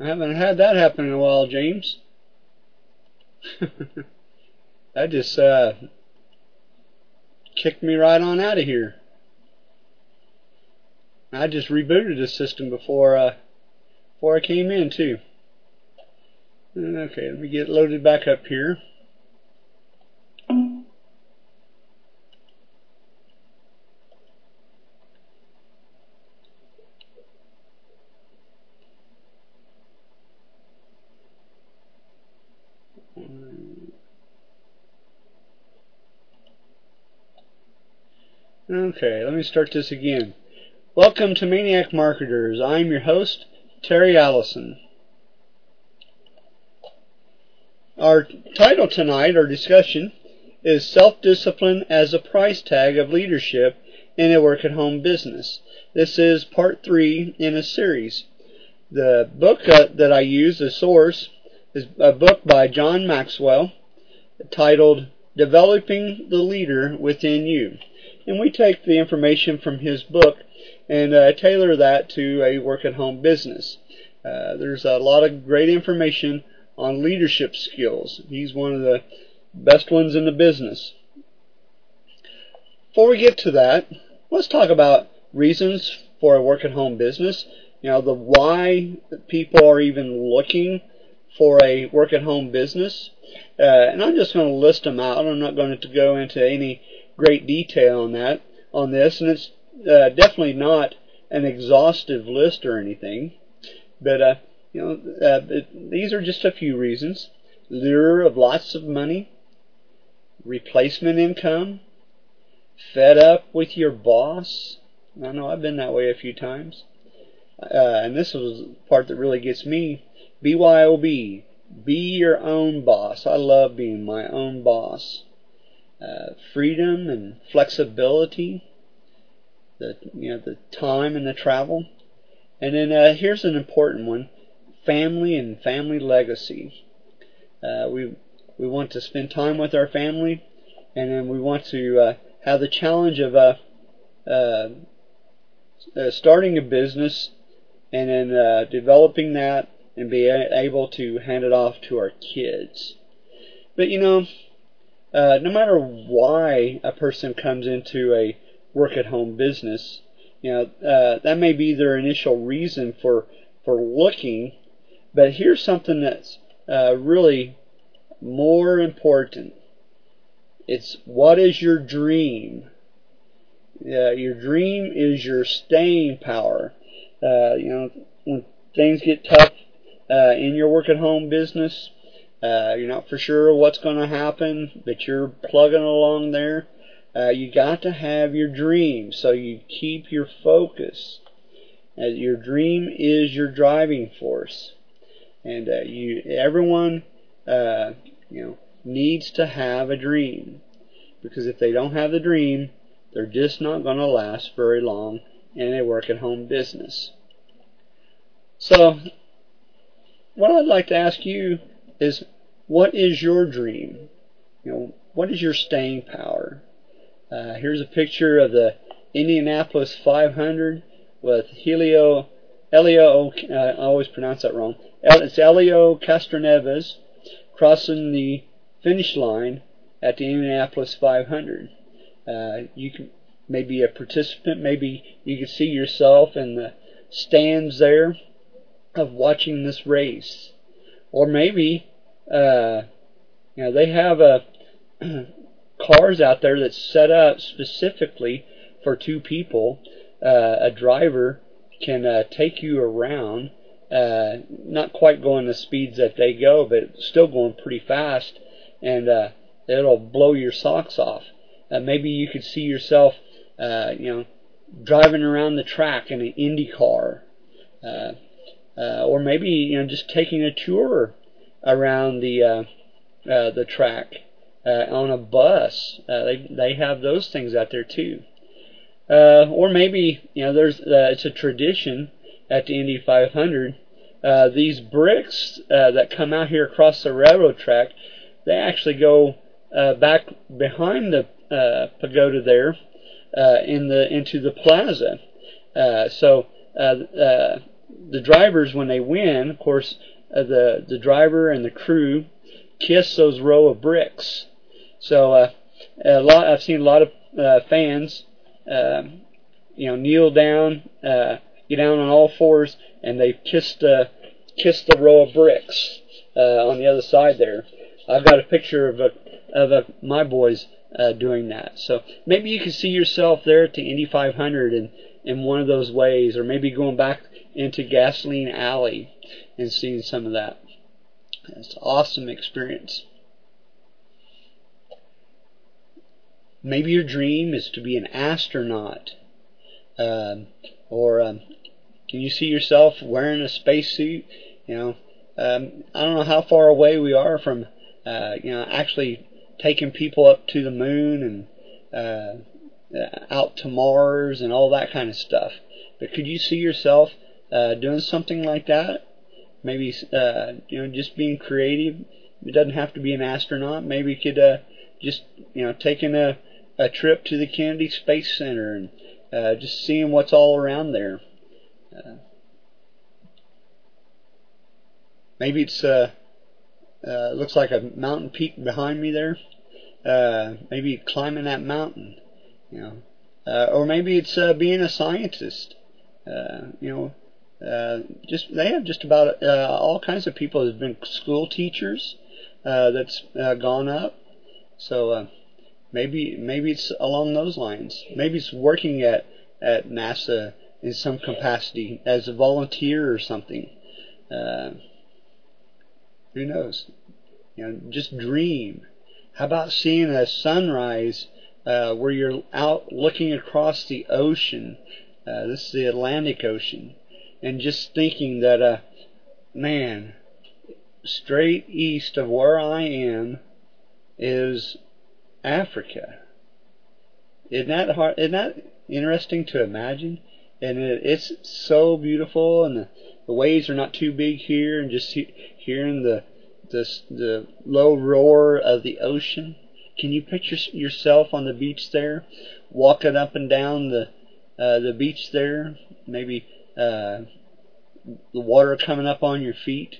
I haven't had that happen in a while, James. that just uh, kicked me right on out of here. I just rebooted the system before uh, before I came in too. Okay, let me get loaded back up here. Okay, let me start this again. Welcome to Maniac Marketers. I'm your host, Terry Allison. Our title tonight, our discussion, is Self Discipline as a Price Tag of Leadership in a Work at Home Business. This is part three in a series. The book uh, that I use, the source, is a book by John Maxwell titled Developing the Leader Within You and we take the information from his book and uh, tailor that to a work at home business. Uh, there's a lot of great information on leadership skills. He's one of the best ones in the business. Before we get to that, let's talk about reasons for a work at home business. You know, the why people are even looking for a work at home business. Uh, and I'm just going to list them out. I'm not going to go into any great detail on that on this, and it's uh, definitely not an exhaustive list or anything. But uh, you know, uh, these are just a few reasons: lure of lots of money, replacement income, fed up with your boss. I know I've been that way a few times. Uh, and this was the part that really gets me. BYOB. Be your own boss. I love being my own boss uh, freedom and flexibility, the you know the time and the travel, and then uh, here's an important one: family and family legacy. Uh, we we want to spend time with our family, and then we want to uh, have the challenge of uh, starting a business and then developing that and be able to hand it off to our kids. But you know, uh, no matter why a person comes into a work at home business, you know, uh, that may be their initial reason for, for looking, but here's something that's uh, really more important. It's what is your dream? your dream is your staying power. Uh, you know, when things get tough uh, in your work at home business, uh, you're not for sure what's going to happen, but you're plugging along there. Uh, you got to have your dream, so you keep your focus. Uh, your dream is your driving force, and uh, you everyone uh, you know needs to have a dream because if they don't have the dream, they're just not going to last very long in a work at home business. So, what I'd like to ask you is what is your dream? You know, what is your staying power? Uh, here's a picture of the Indianapolis 500 with Helio, Elio, uh, I always pronounce that wrong. It's Elio Castroneves crossing the finish line at the Indianapolis 500. Uh, you can maybe a participant, maybe you can see yourself in the stands there of watching this race. Or maybe uh, you know, they have uh, cars out there that's set up specifically for two people. Uh, a driver can uh, take you around, uh, not quite going the speeds that they go, but still going pretty fast, and uh, it'll blow your socks off. Uh, maybe you could see yourself, uh, you know, driving around the track in an Indy car, uh, uh, or maybe you know just taking a tour around the uh, uh, the track uh, on a bus. Uh, they they have those things out there too. Uh, or maybe you know there's it's a tradition at the Indy 500. Uh, these bricks that come out here across the railroad track, they actually go back behind the pagoda there in the into the plaza. So the drivers when they win, of course, uh, the the driver and the crew kiss those row of bricks. So uh, a lot I've seen a lot of uh, fans, uh, you know, kneel down, uh, get down on all fours, and they kissed uh, kissed the row of bricks uh, on the other side there. I've got a picture of a, of a, my boys uh, doing that. So maybe you can see yourself there at the Indy 500 in in one of those ways, or maybe going back into Gasoline Alley and seeing some of that. It's an awesome experience. Maybe your dream is to be an astronaut, um, or um, can you see yourself wearing a spacesuit? You know, um, I don't know how far away we are from, uh, you know, actually taking people up to the moon and uh, out to Mars and all that kind of stuff. But could you see yourself uh, doing something like that? Maybe uh, you know, just being creative. It doesn't have to be an astronaut. Maybe you could uh, just you know taking a a trip to the Kennedy Space Center and uh, just seeing what's all around there. Uh, maybe it's uh, uh, looks like a mountain peak behind me there. Uh, maybe climbing that mountain, you know, uh, or maybe it's uh, being a scientist. Uh, you know, uh, just they have just about uh, all kinds of people. There's been school teachers uh, that's uh, gone up, so uh, maybe maybe it's along those lines. Maybe it's working at at NASA in some capacity as a volunteer or something. Who knows? You know, just dream. How about seeing a sunrise where you're out looking across the ocean? This is the Atlantic Ocean, and just thinking that, uh, man, straight east of where I am is Africa. Isn't that hard? Isn't that interesting to imagine? And it, it's so beautiful, and the, the waves are not too big here, and just he, hearing the, the the low roar of the ocean. Can you picture yourself on the beach there, walking up and down the uh, the beach there? Maybe uh, the water coming up on your feet.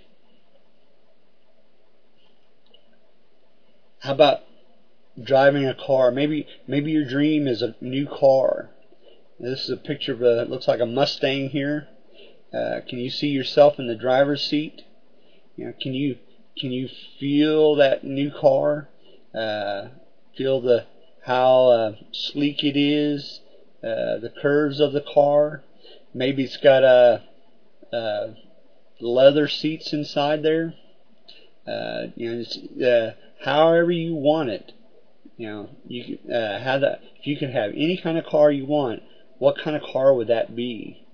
How about driving a car? Maybe maybe your dream is a new car. This is a picture of a looks like a Mustang here. Uh, can you see yourself in the driver's seat? You know, can you can you feel that new car? Uh, feel the how uh, sleek it is, uh, the curves of the car. Maybe it's got a, a leather seats inside there. Uh, you know, it's, uh, however you want it. You know, you uh, have that. If you can have any kind of car you want, what kind of car would that be?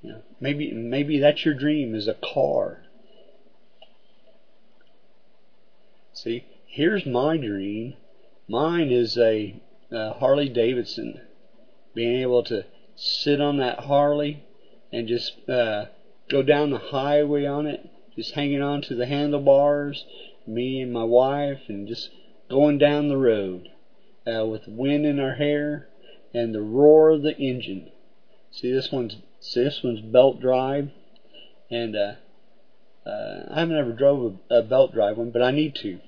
You know, maybe maybe that's your dream is a car. See, here's my dream. Mine is a, a Harley Davidson. Being able to sit on that Harley and just uh, go down the highway on it, just hanging on to the handlebars, me and my wife, and just going down the road uh, with wind in our hair and the roar of the engine. See this one's see this one's belt drive, and uh, uh, I haven't ever drove a, a belt drive one, but I need to.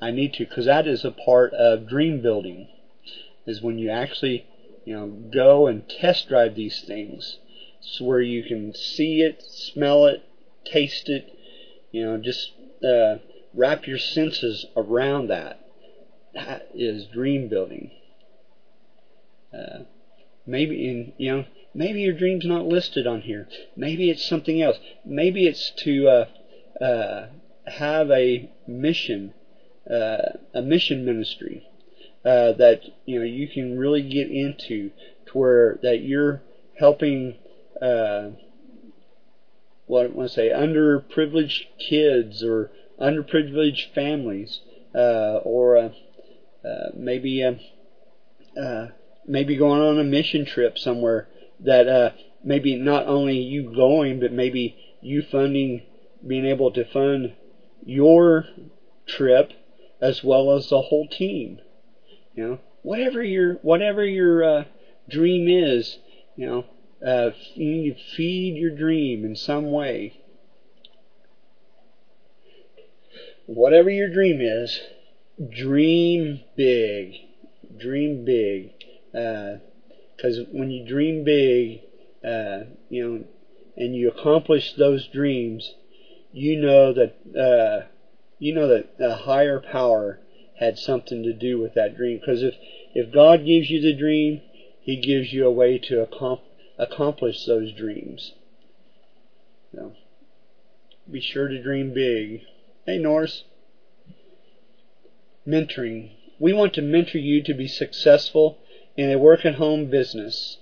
I need to because that is a part of dream building. Is when you actually you know go and test drive these things, so where you can see it, smell it, taste it, you know, just uh, wrap your senses around that. That is dream building. Uh, maybe in you know maybe your dream's not listed on here. Maybe it's something else. Maybe it's to uh, uh, have a mission, uh, a mission ministry uh, that you know you can really get into, to where that you're helping. Uh, what I want to say, underprivileged kids or underprivileged families, or maybe maybe going on a mission trip somewhere that uh, maybe not only you going, but maybe you funding, being able to fund your trip as well as the whole team. You know, whatever your whatever your uh, dream is, you know, Uh, you feed your dream in some way. Whatever your dream is, dream big. Dream big. Because uh, when you dream big, uh, you know, and you accomplish those dreams, you know that uh, you know that a higher power had something to do with that dream. Because if if God gives you the dream, He gives you a way to accom- accomplish those dreams. So, be sure to dream big. Hey, Norris. Mentoring. We want to mentor you to be successful in a work at home business.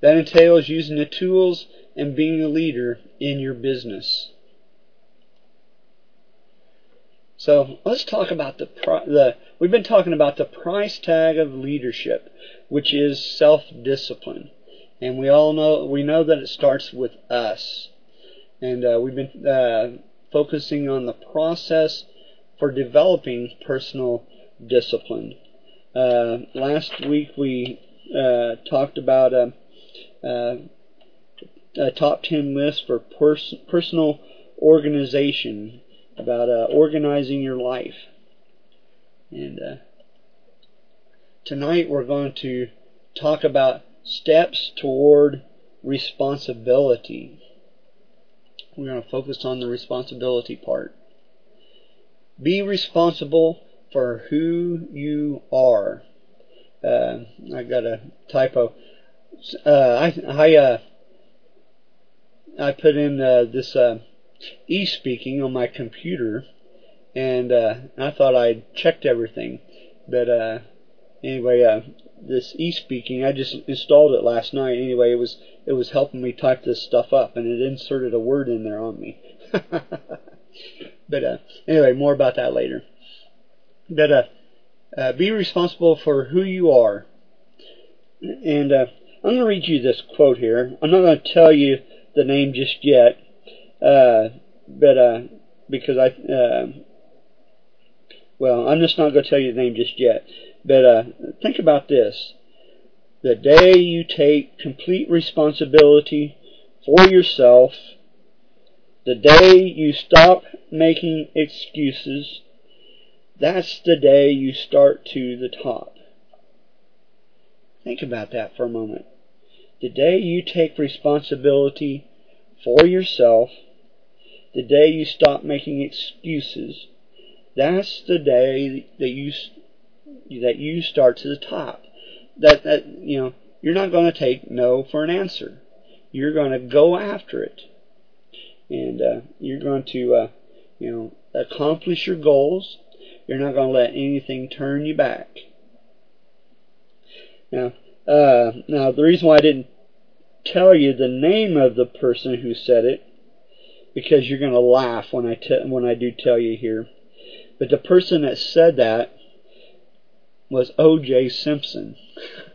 That entails using the tools and being a leader in your business. So let's talk about the the we've been talking about the price tag of leadership, which is self-discipline, and we all know we know that it starts with us, and uh, we've been uh, focusing on the process for developing personal discipline. Uh, last week we uh, talked about a, a, a, top 10 list for pers- personal organization, about uh, organizing your life. And uh, tonight we're going to talk about steps toward responsibility. We're going to focus on the responsibility part. Be responsible for who you are. Uh, I got a typo. Uh, I I uh, I put in uh, this e-speaking on my computer, and uh, I thought I'd checked everything, but uh, anyway, uh, this e-speaking I just installed it last night. Anyway, it was it was helping me type this stuff up, and it inserted a word in there on me. but uh, anyway, more about that later. But uh, uh, be responsible for who you are. And uh, I'm going to read you this quote here. I'm not going to tell you the name just yet, uh, but uh, because I, uh, well, I'm just not going to tell you the name just yet. But uh, think about this: the day you take complete responsibility for yourself, the day you stop making excuses that's the day you start to the top. Think about that for a moment. The day you take responsibility for yourself, the day you stop making excuses, that's the day that you that you start to the top. That that you know you're not going to take no for an answer. You're going to go after it, and uh, you're going to uh, you know accomplish your goals you're not going to let anything turn you back. Now, uh, now the reason why I didn't tell you the name of the person who said it, because you're going to laugh when I te- when I do tell you here. But the person that said that was O.J. Simpson.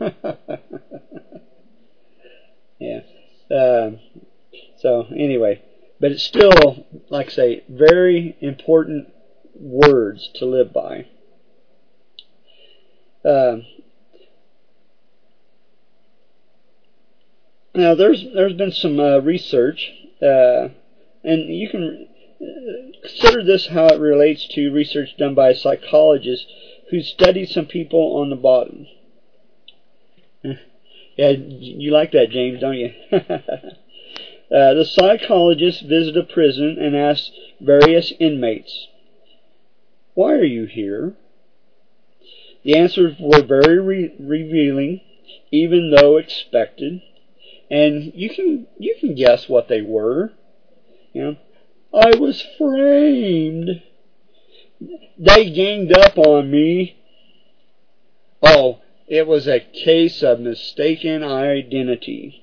yeah. Uh, so anyway, but it's still, like I say, very important words to live by. Uh, now, there's there's been some uh, research, uh, and you can uh, consider this how it relates to research done by a psychologist who studied some people on the bottom. yeah, you like that, James, don't you? Uh, the psychologist visited a prison and asked various inmates, why are you here? The answers were very re- revealing, even though expected, and you can you can guess what they were. You know, I was framed. They ganged up on me. Oh, it was a case of mistaken identity.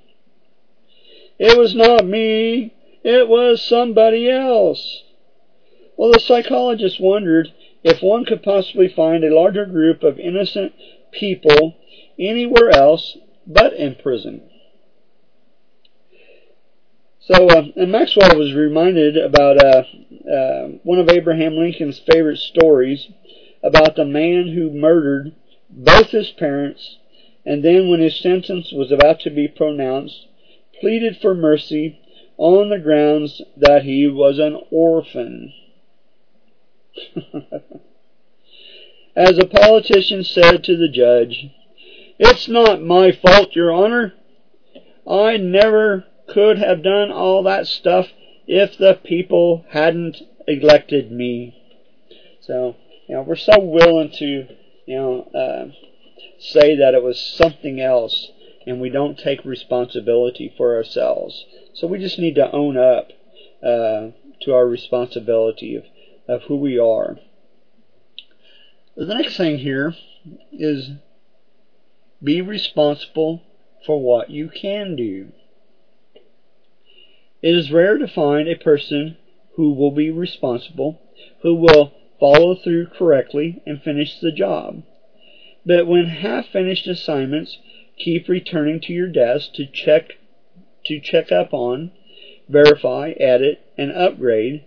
It was not me. It was somebody else. Well, the psychologist wondered if one could possibly find a larger group of innocent people anywhere else but in prison. So, uh, Maxwell was reminded about uh, uh, one of Abraham Lincoln's favorite stories about the man who murdered both his parents, and then, when his sentence was about to be pronounced, pleaded for mercy on the grounds that he was an orphan. As a politician said to the judge, It's not my fault, Your Honor. I never could have done all that stuff if the people hadn't elected me. So, you know, we're so willing to, you know, uh, say that it was something else and we don't take responsibility for ourselves. So we just need to own up uh, to our responsibility of, of who we are. The next thing here is be responsible for what you can do. It is rare to find a person who will be responsible, who will follow through correctly and finish the job. But when half finished assignments keep returning to your desk to check to check up on, verify, edit, and upgrade,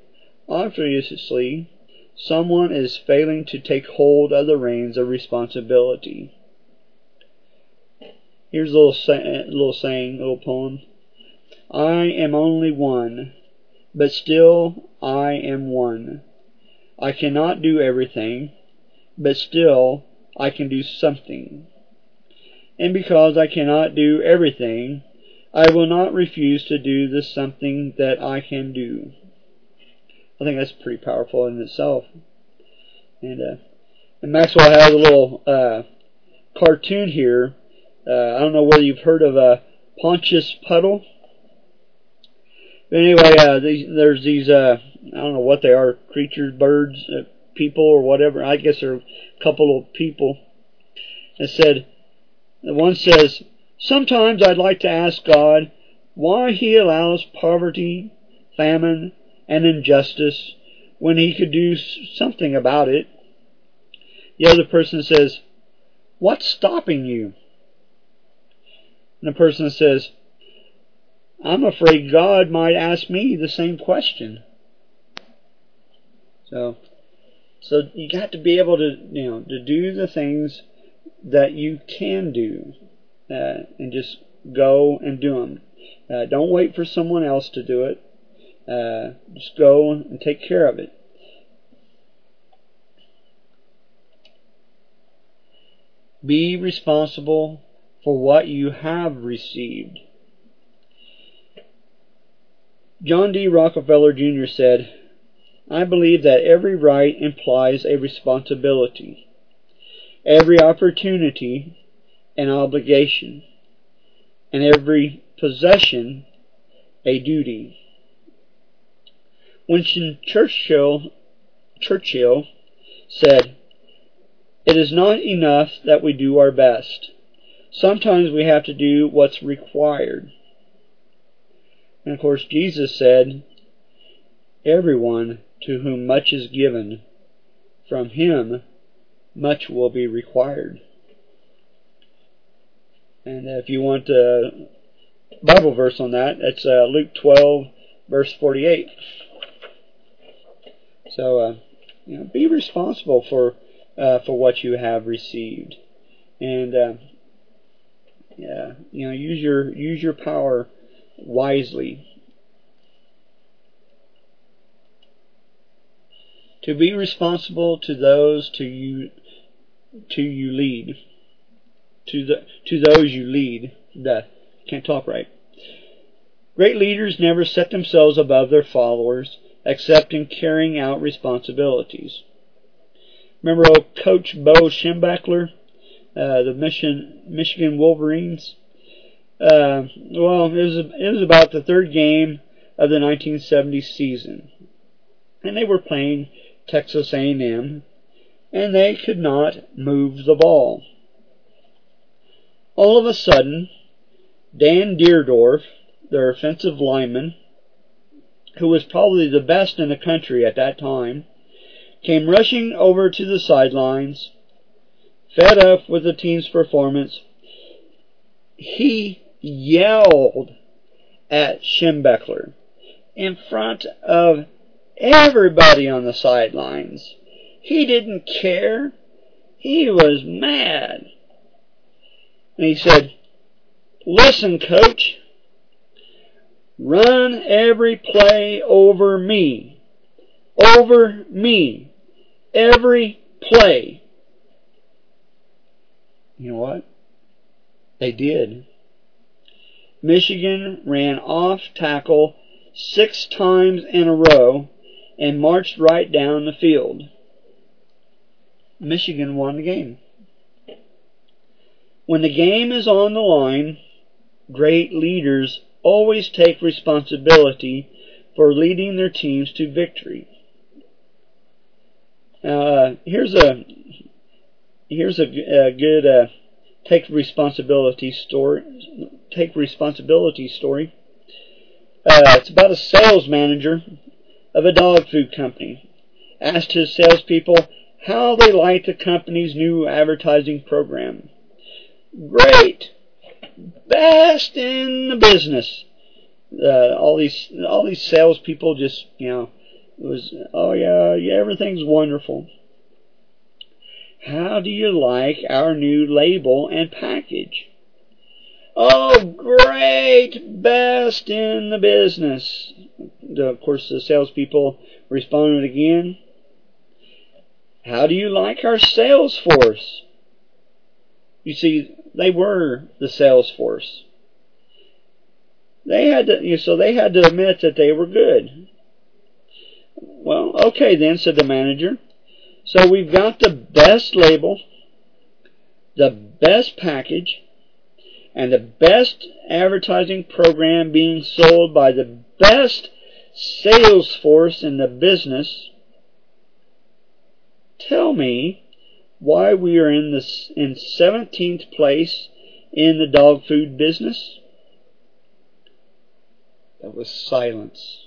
obviously someone is failing to take hold of the reins of responsibility. Here's a little, little saying, little poem. I am only one, but still I am one. I cannot do everything, but still I can do something. And because I cannot do everything, I will not refuse to do the something that I can do. I think that's pretty powerful in itself. And, uh, and Maxwell has a little uh, cartoon here. Uh, I don't know whether you've heard of a Pontius Puddle. But anyway, uh, these, there's these uh, I don't know what they are creatures, birds, uh, people, or whatever. I guess they're a couple of people. It said, one says, Sometimes I'd like to ask God why He allows poverty, famine, and injustice when He could do something about it. The other person says, What's stopping you? And the person says, I'm afraid God might ask me the same question. So, so you got to be able to, you know, to do the things that you can do, uh, and just go and do them. Uh, don't wait for someone else to do it. Uh, just go and take care of it. Be responsible for what you have received. John D. Rockefeller Jr. said, I believe that every right implies a responsibility, every opportunity an obligation, and every possession a duty. Winston Churchill, Churchill said, It is not enough that we do our best. Sometimes we have to do what's required. And of course, Jesus said, Everyone to whom much is given, from him much will be required. And if you want a Bible verse on that, it's uh, Luke 12, verse 48. So, uh, you know, be responsible for uh, for what you have received, and uh, yeah, you know, use your use your power wisely. To be responsible to those to you to you lead to the to those you lead. The can't talk right. Great leaders never set themselves above their followers except in carrying out responsibilities. Remember old Coach Bo Schembechler, uh, the Michigan, Michigan Wolverines? Uh, well, it was, it was about the third game of the 1970 season. And they were playing Texas A&M, and they could not move the ball. All of a sudden, Dan Dierdorf, their offensive lineman, who was probably the best in the country at that time, came rushing over to the sidelines, fed up with the team's performance. He yelled at Schembechler in front of everybody on the sidelines. He didn't care. He was mad. And he said, Listen, coach, run every play over me. Over me. Every play. You know what? They did. Michigan ran off tackle six times in a row and marched right down the field. Michigan won the game. When the game is on the line, great leaders always take responsibility for leading their teams to victory. Uh, here's a here's a, a good uh, take responsibility story. Take responsibility story. Uh, it's about a sales manager of a dog food company. Asked his salespeople how they liked the company's new advertising program. Great, best in the business. Uh, all these all these salespeople just you know it was oh yeah yeah everything's wonderful. How do you like our new label and package? Oh, great! Best in the business. Of course, the salespeople responded again. How do you like our sales force? You see, they were the sales force. They had to, you know, so they had to admit that they were good. Well, okay then, said the manager. So we've got the best label, the best package, and the best advertising program being sold by the best sales force in the business. Tell me why we are in this in 17th place in the dog food business. There was silence.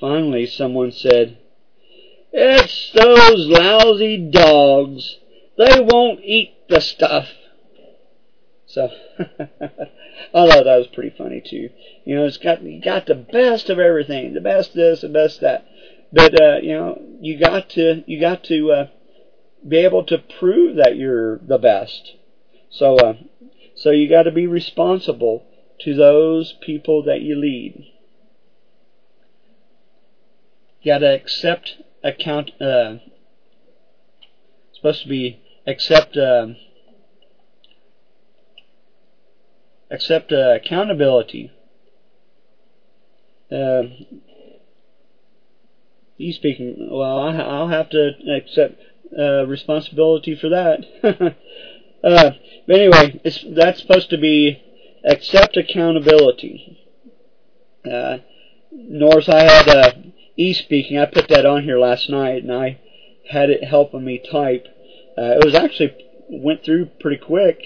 Finally, someone said, It's those lousy dogs. They won't eat the stuff. So, I thought that was pretty funny too. You know, it's got you got the best of everything, the best this, the best that. But uh, you know, you got to you got to uh, be able to prove that you're the best. So, uh, so you got to be responsible to those people that you lead. You got to accept account. Uh, supposed to be accept uh, accept uh, accountability. Uh, you speaking? Well, I'll have to accept uh, responsibility for that. uh, but anyway, that's supposed to be accept accountability. Uh, I had uh, e-speaking. I put that on here last night, and I had it helping me type. Uh, it was actually went through pretty quick,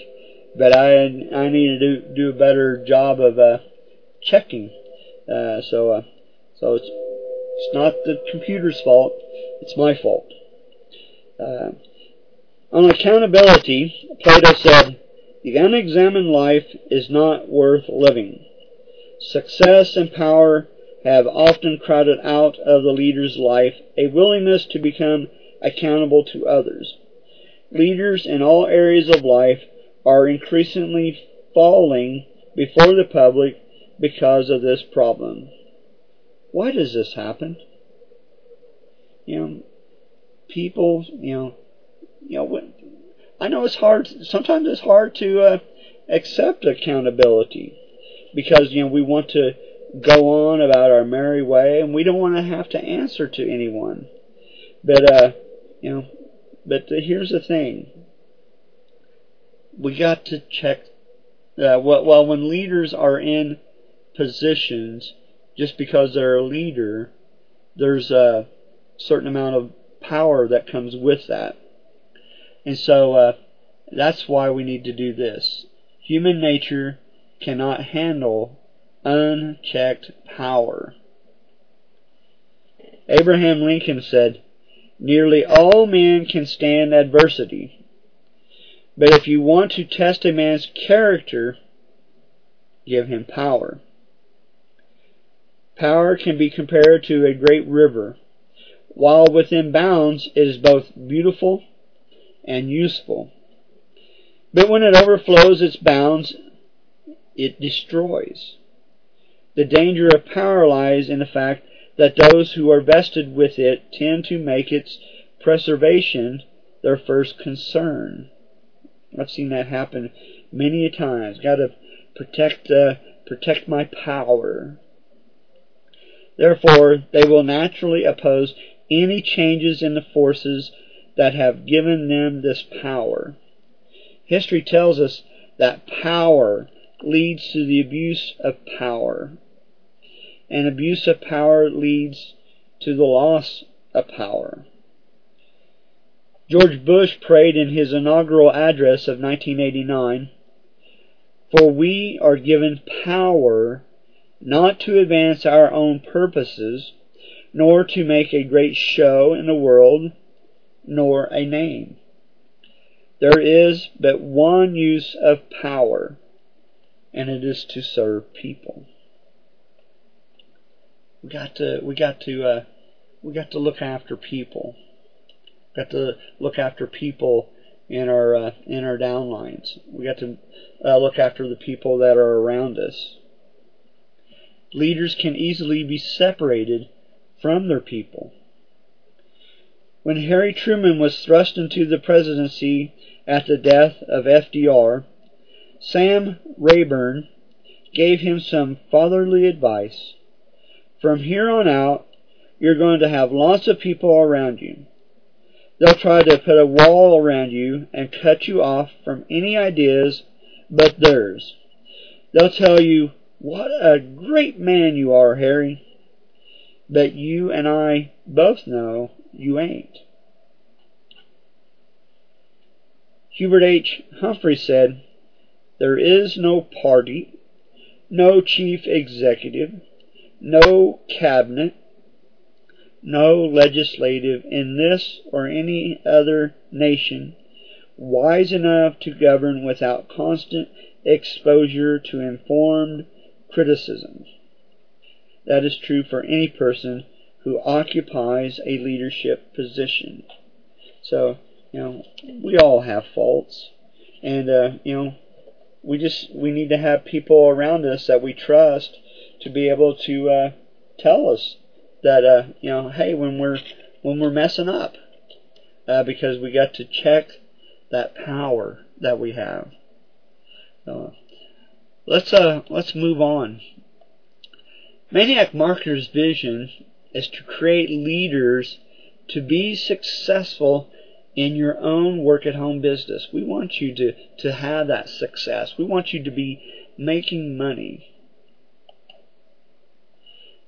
but I I need to do do a better job of uh, checking. Uh, so uh, so it's it's not the computer's fault; it's my fault. Uh, on accountability, Plato said, "The unexamined life is not worth living. Success and power." Have often crowded out of the leader's life a willingness to become accountable to others. Leaders in all areas of life are increasingly falling before the public because of this problem. Why does this happen? You know, people, you know, you know, I know it's hard. Sometimes it's hard to uh, accept accountability because you know we want to go on about our merry way and we don't want to have to answer to anyone. But uh, you know, but here's the thing: we got to check. Uh, well, well, when leaders are in positions, just because they're a leader, there's a certain amount of power that comes with that, and so uh, that's why we need to do this. Human nature cannot handle unchecked power. Abraham Lincoln said, Nearly all men can stand adversity. But if you want to test a man's character, give him power. Power can be compared to a great river. While within bounds, it is both beautiful and useful. But when it overflows its bounds, it destroys. The danger of power lies in the fact that those who are vested with it tend to make its preservation their first concern. I've seen that happen many a times. Got to protect uh, protect my power. Therefore, they will naturally oppose any changes in the forces that have given them this power. History tells us that power leads to the abuse of power, and abuse of power leads to the loss of power. George Bush prayed in his inaugural address of 1989 For we are given power not to advance our own purposes, nor to make a great show in the world, nor a name. There is but one use of power, and it is to serve people. We got to we got to uh, we got to look after people. We got to look after people in our uh, in our downlines. We got to uh, look after the people that are around us. Leaders can easily be separated from their people. When Harry Truman was thrust into the presidency at the death of FDR, Sam Rayburn gave him some fatherly advice. From here on out, you're going to have lots of people around you. They'll try to put a wall around you and cut you off from any ideas but theirs. They'll tell you, What a great man you are, Harry. But you and I both know you ain't. Hubert H. Humphrey said, There is no party, no chief executive, no cabinet, no legislative in this or any other nation wise enough to govern without constant exposure to informed criticisms. That is true for any person who occupies a leadership position. So, you know, we all have faults, and uh, you know, we just we need to have people around us that we trust to be able to uh, tell us that uh, you know, hey, when we're when we're messing up, uh, because we got to check that power that we have. Let's uh let's move on. Maniac Marketer's vision is to create leaders to be successful in your own work at home business. We want you to, to have that success. We want you to be making money.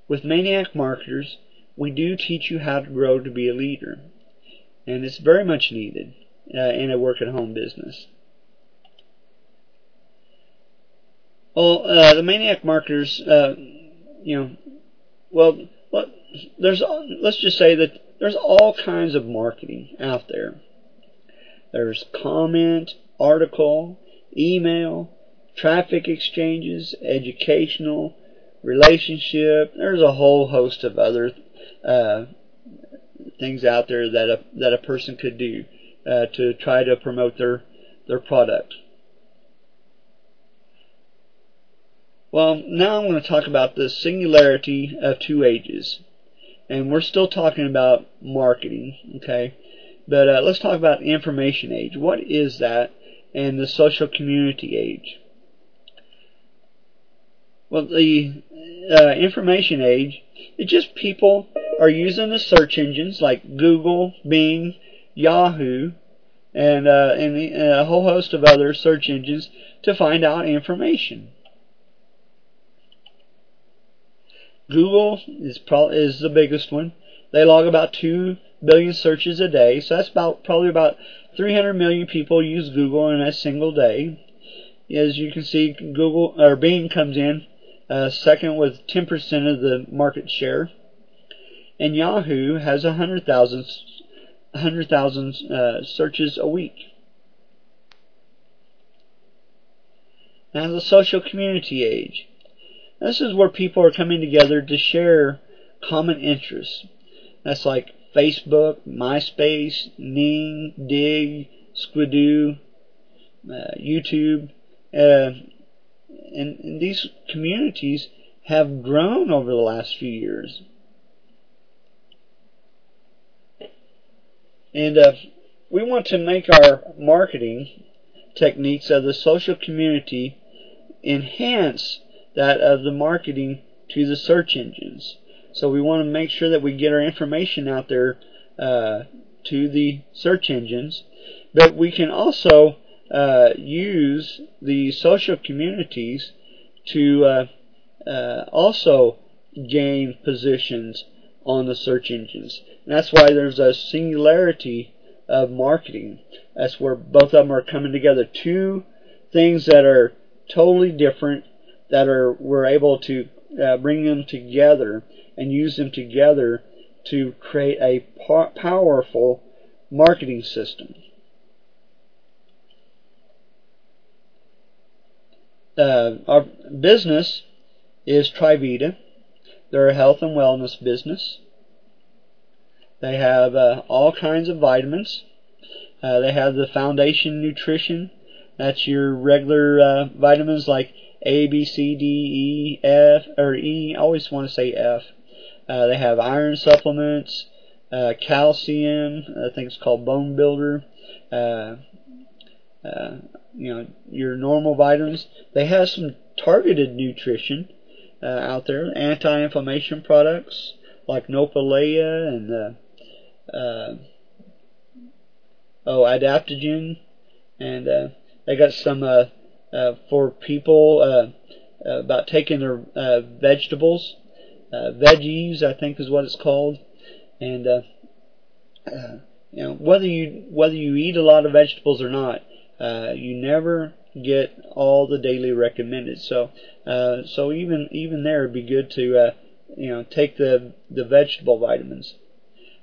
With Maniac Marketers, we do teach you how to grow to be a leader, and it's very much needed uh, in a work at home business. Well, uh, the Maniac Marketers, uh, you know, well, there's let's just say that there's all kinds of marketing out there. There's comment, article, email, traffic exchanges, educational, relationship. There's a whole host of other uh, things out there that a that a person could do uh, to try to promote their their product. Well, now I'm going to talk about the singularity of two ages, and we're still talking about marketing, okay? But uh, let's talk about information age. What is that? And the social community age. Well, the uh, information age, it's just people are using the search engines like Google, Bing, Yahoo, and, uh, and, the, and a whole host of other search engines to find out information. Google is pro- is the biggest one. They log about two billion searches a day, so that's about probably about 300 million people use Google in a single day. As you can see, Google or Bing comes in uh, second with 10% of the market share, and Yahoo has 100,000 100,000 uh, searches a week. Now, the social community age. This is where people are coming together to share common interests. That's like Facebook, MySpace, Ning, Digg, Squidoo, uh, YouTube. Uh, and, and these communities have grown over the last few years. And uh, we want to make our marketing techniques of the social community enhance that of the marketing to the search engines. So we want to make sure that we get our information out there uh, to the search engines, but we can also uh, use the social communities to uh, uh, also gain positions on the search engines. And that's why there's a singularity of marketing. That's where both of them are coming together. Two things that are totally different that are we're able to uh, bring them together and use them together to create a powerful marketing system. Uh, our business is Trivita. They're a health and wellness business. They have uh, all kinds of vitamins. Uh, they have the Foundation Nutrition. That's your regular uh, vitamins like A, B, C, D, E, F, or E. I always want to say F. Uh, they have iron supplements, uh, calcium. I think it's called Bone Builder. Uh, uh, you know your normal vitamins. They have some targeted nutrition uh, out there, anti-inflammation products like Nopalea and uh, oh adaptogen, and they got some uh, for people uh, uh, about taking their uh, vegetables, uh, veggies I think is what it's called, and uh, uh, you know whether you whether you eat a lot of vegetables or not, uh, you never get all the daily recommended. So, uh, so even even there, it'd be good to uh, you know take the the vegetable vitamins,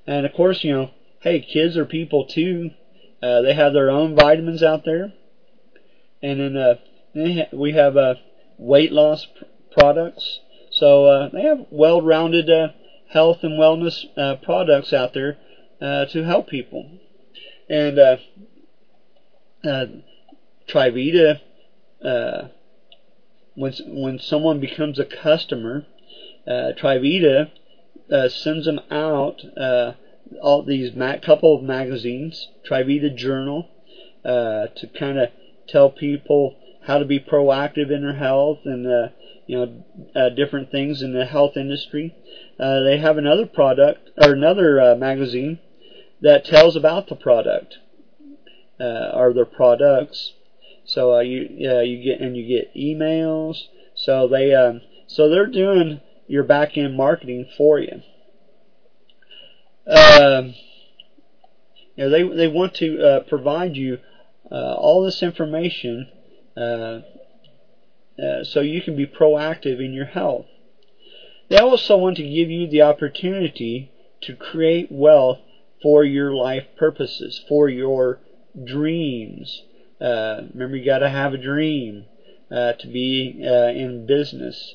and of course you know, hey, kids are people too. Uh, they have their own vitamins out there, and then uh, we have uh, weight loss pr- products. So uh, they have well-rounded uh, health and wellness uh, products out there uh, to help people, and uh, uh, Trivita, uh, when when someone becomes a customer, uh, Trivita uh, sends them out uh, all these ma- couple of magazines, Trivita Journal, uh, to kind of tell people how to be proactive in their health and uh, you know uh, different things in the health industry. Uh, they have another product or another uh, magazine that tells about the product uh, or their products. So uh, you you get and you get emails. So they um, so they're doing your back end marketing for you. Um, you know, they they want to uh, provide you all this information uh, uh, so you can be proactive in your health. They also want to give you the opportunity to create wealth for your life purposes, for your dreams. Uh, remember, you got to have a dream uh, to be uh, in business.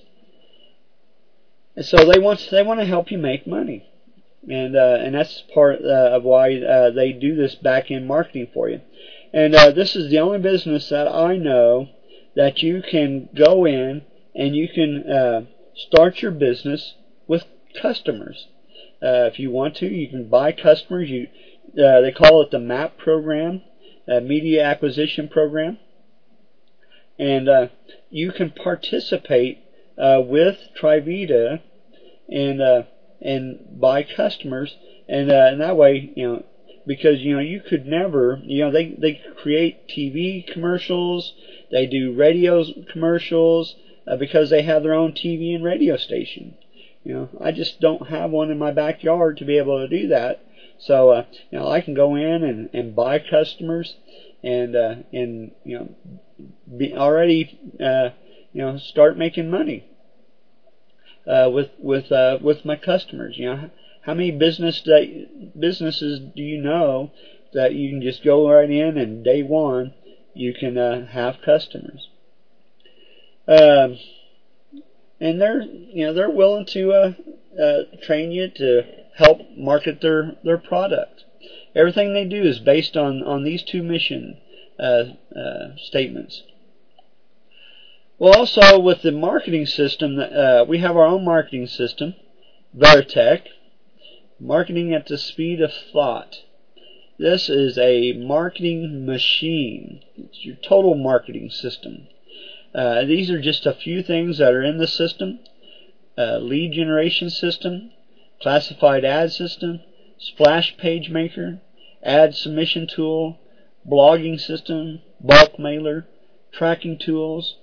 And so they want they want to help you make money, and uh, and that's part uh, of why uh, they do this back end marketing for you. And this is the only business that I know that you can go in and you can start your business with customers. if you want to, you can buy customers. You they call it the MAP program uh, media acquisition program, and uh, you can participate uh, with Trivita and uh, and buy customers, and uh, and that way, you know, because you know you could never, you know, they they create TV commercials, they do radio commercials uh, because they have their own TV and radio station. You know, I just don't have one in my backyard to be able to do that. So uh, you know, I can go in and, and buy customers, and uh, and you know, be already uh, you know start making money uh, with with uh, with my customers. You know, how many business businesses do you know that you can just go right in and day one you can uh, have customers. Um, and they're you know they're willing to uh, uh, train you to help market their their product. Everything they do is based on on these two mission uh, uh, statements. Well, also with the marketing system, uh, we have our own marketing system, Veretekk, marketing at the speed of thought. This is a marketing machine. It's your total marketing system. Uh, these are just a few things that are in the system. Uh, lead generation system, classified ad system, splash page maker, ad submission tool, blogging system, bulk mailer, tracking tools.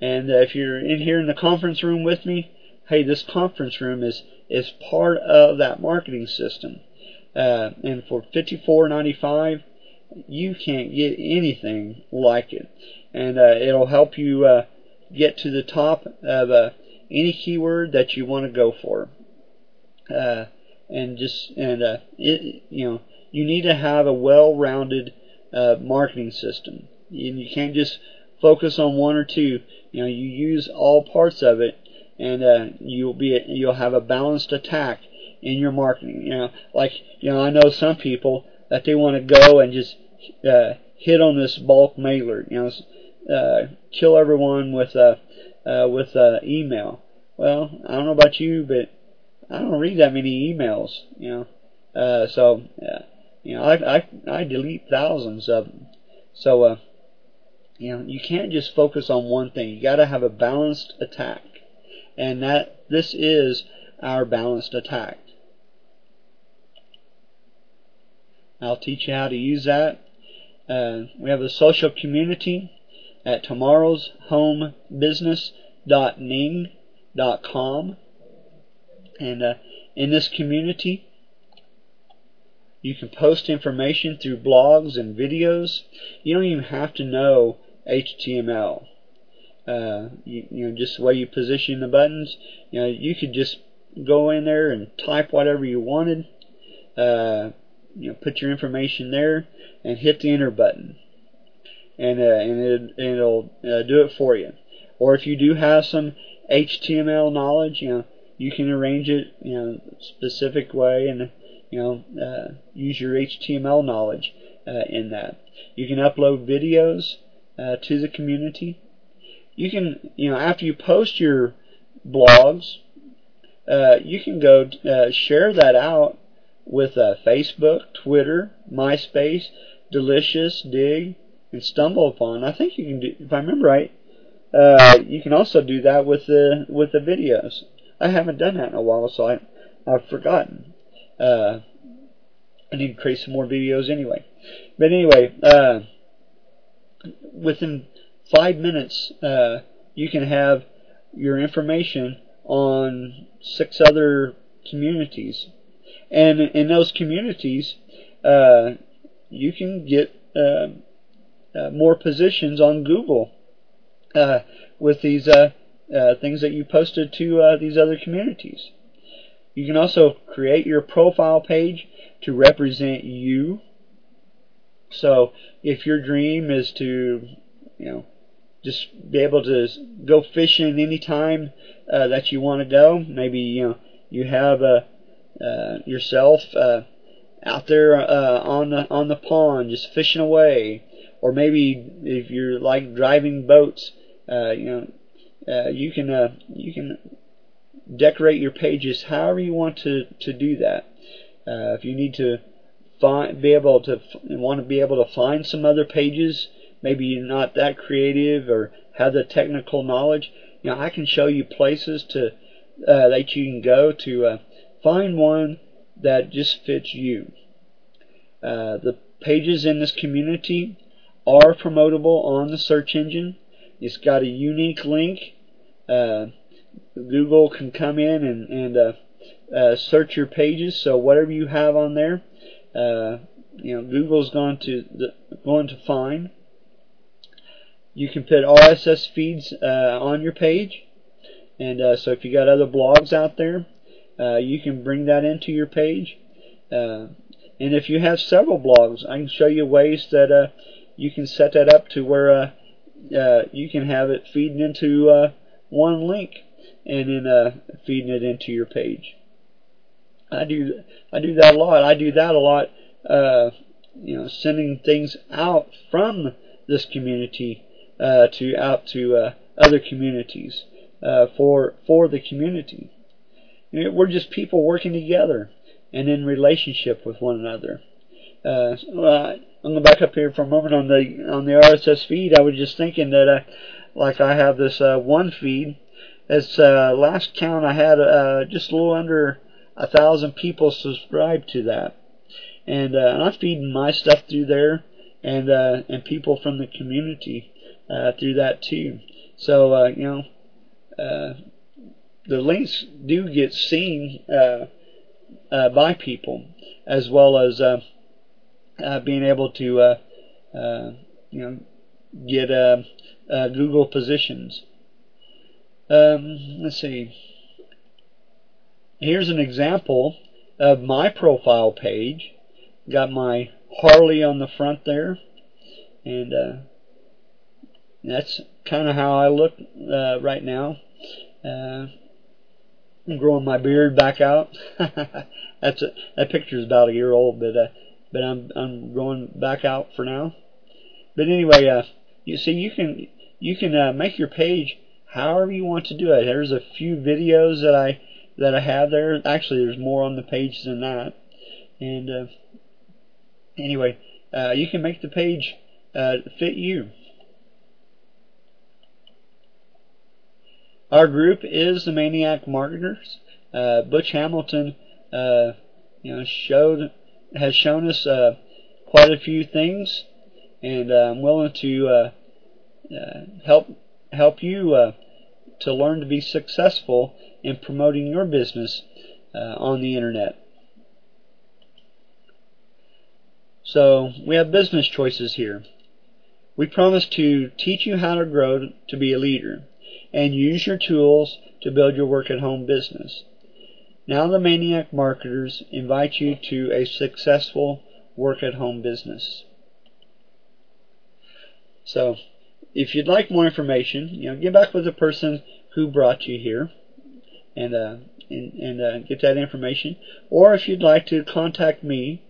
And uh, if you're in here in the conference room with me, hey, this conference room is is part of that marketing system. Uh, and for $54.95, you can't get anything like it. And uh, it'll help you uh, get to the top of uh, any keyword that you want to go for. Uh, and just and uh, it, you know you need to have a well-rounded marketing system. And you can't just focus on one or two. You know, you use all parts of it, and uh, you'll be you'll have a balanced attack in your marketing. You know, like you know, I know some people that they want to go and just uh, hit on this bulk mailer. You know, uh, kill everyone with a uh, with a email. Well, I don't know about you, but I don't read that many emails. You know, uh, so uh, you know, I I I delete thousands of them. So uh, you know, you can't just focus on one thing. You got to have a balanced attack, and that this is our balanced attack. I'll teach you how to use that. Uh, we have a social community at tomorrow's home tomorrowshomebusiness.ning.com. And uh, in this community, you can post information through blogs and videos. You don't even have to know HTML. Uh, you, you know, just the way you position the buttons. You know, you could just go in there and type whatever you wanted. Uh, you know, put your information there and hit the enter button, and uh, and it, it'll uh, do it for you. Or if you do have some HTML knowledge, you know, you can arrange it, you know, specific way and you know, uh, use your HTML knowledge uh, in that. You can upload videos uh, to the community. You can, you know, after you post your blogs, uh, you can go uh, share that out with uh, Facebook, Twitter, MySpace, Delicious, Digg, and StumbleUpon. I think you can do, if I remember right, uh, you can also do that with the with the videos. I haven't done that in a while, so I I've forgotten. Uh, I need to create some more videos anyway. But anyway, uh, within five minutes, uh, you can have your information on six other communities and in those communities, uh, you can get uh, uh, more positions on Google uh, with these uh, uh, things that you posted to these other communities. You can also create your profile page to represent you. So if your dream is to, you know, just be able to go fishing anytime uh, that you want to go, maybe you know you have uh, yourself uh, out there uh, on the on the pond just fishing away, or maybe if you're like driving boats, uh, you know, uh, you can uh, you can decorate your pages however you want to to do that. Uh, if you need to find be able to want to be able to find some other pages, maybe you're not that creative or have the technical knowledge, you know, I can show you places to uh, that you can go to uh, Find one that just fits you. Uh, the pages in this community are promotable on the search engine. It's got a unique link. Uh, Google can come in and, and uh, uh search your pages. So whatever you have on there, uh, you know, Google's going to the, going to find. You can put RSS feeds uh, on your page, and so if you got other blogs out there, uh, you can bring that into your page. Uh, and if you have several blogs, I can show you ways that uh, you can set that up to where uh, uh, you can have it feeding into uh, one link and then feeding it into your page. I do I do that a lot. I do that a lot. you know, sending things out from this community to out to other communities uh, for for the community. You know, we're just people working together and in relationship with one another. Uh, well, I'm gonna back up here for a moment on the on the RSS feed. I was just thinking that, uh, like I have this uh, one feed. It's uh, last count I had uh, just a little under a thousand people subscribed to that, and uh, I'm feeding my stuff through there, and uh, and people from the community uh, through that too. So uh, you know, uh, the links do get seen uh, uh, by people, as well as being able to you know get Google positions. Um, let's see. Here's an example of my profile page. Got my Harley on the front there, and uh, that's kind of how I look uh, right now. Uh, I'm growing my beard back out. that's a, that picture is about a year old, but uh, but I'm I'm growing back out for now. But anyway, uh, you see, you can you can uh, make your page however you want to do it. There's a few videos that I that I have there. Actually, there's more on the page than that. And uh, anyway, uh, you can make the page uh, fit you. Our group is the Maniac Marketers. Uh, Butch Hamilton, uh, you know, showed has shown us uh, quite a few things, and uh, I'm willing to uh, uh, help help you to learn to be successful in promoting your business on the internet. So we have business choices here. We promise to teach you how to grow to be a leader and use your tools to build your work at home business. Now the Maniac Marketers invite you to a successful work at home business. So, if you'd like more information, you know, get back with the person who brought you here and uh, and, and uh, get that information. Or if you'd like to contact me,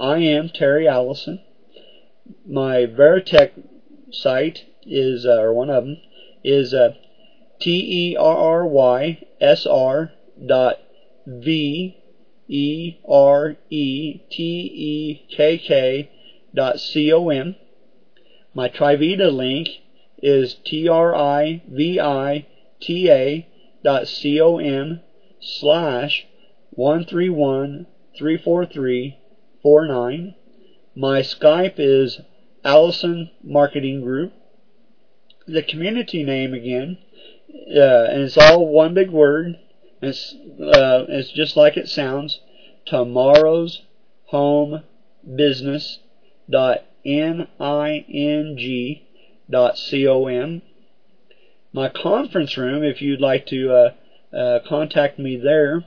I am Terry Allison. My Veretekk site is, uh, or one of them, is uh, T E R R Y S R dot V E R E T E K K dot C O M. My Trivita link is T R I V I T A dot C O M slash one three one three four three four nine. My Skype is Allison Marketing Group. The community name again, uh, and it's all one big word it's, uh, it's just like it sounds. Tomorrow's Home Business dot N-I-N-G dot C-O-M. My conference room, if you'd like to uh, uh, contact me there,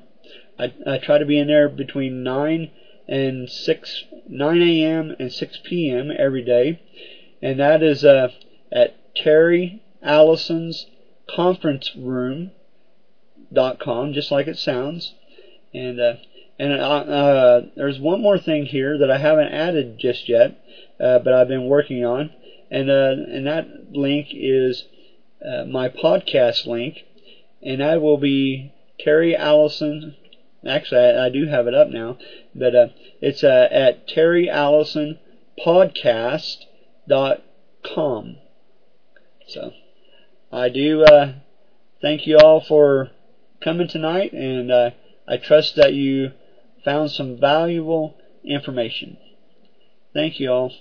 I, I try to be in there between 9 and 6, 9 a.m. and 6 p.m. every day. And that is uh, at Terry Allison's conference room dot com, just like it sounds. And uh, and uh, uh, there's one more thing here that I haven't added just yet, uh, but I've been working on, and uh, and that link is my podcast link, and that will be Terry Allison. Actually, I, I do have it up now, but it's at Terry Allison Podcast dot com. So I do uh, thank you all for coming tonight, and uh, I trust that you found some valuable information. Thank you all.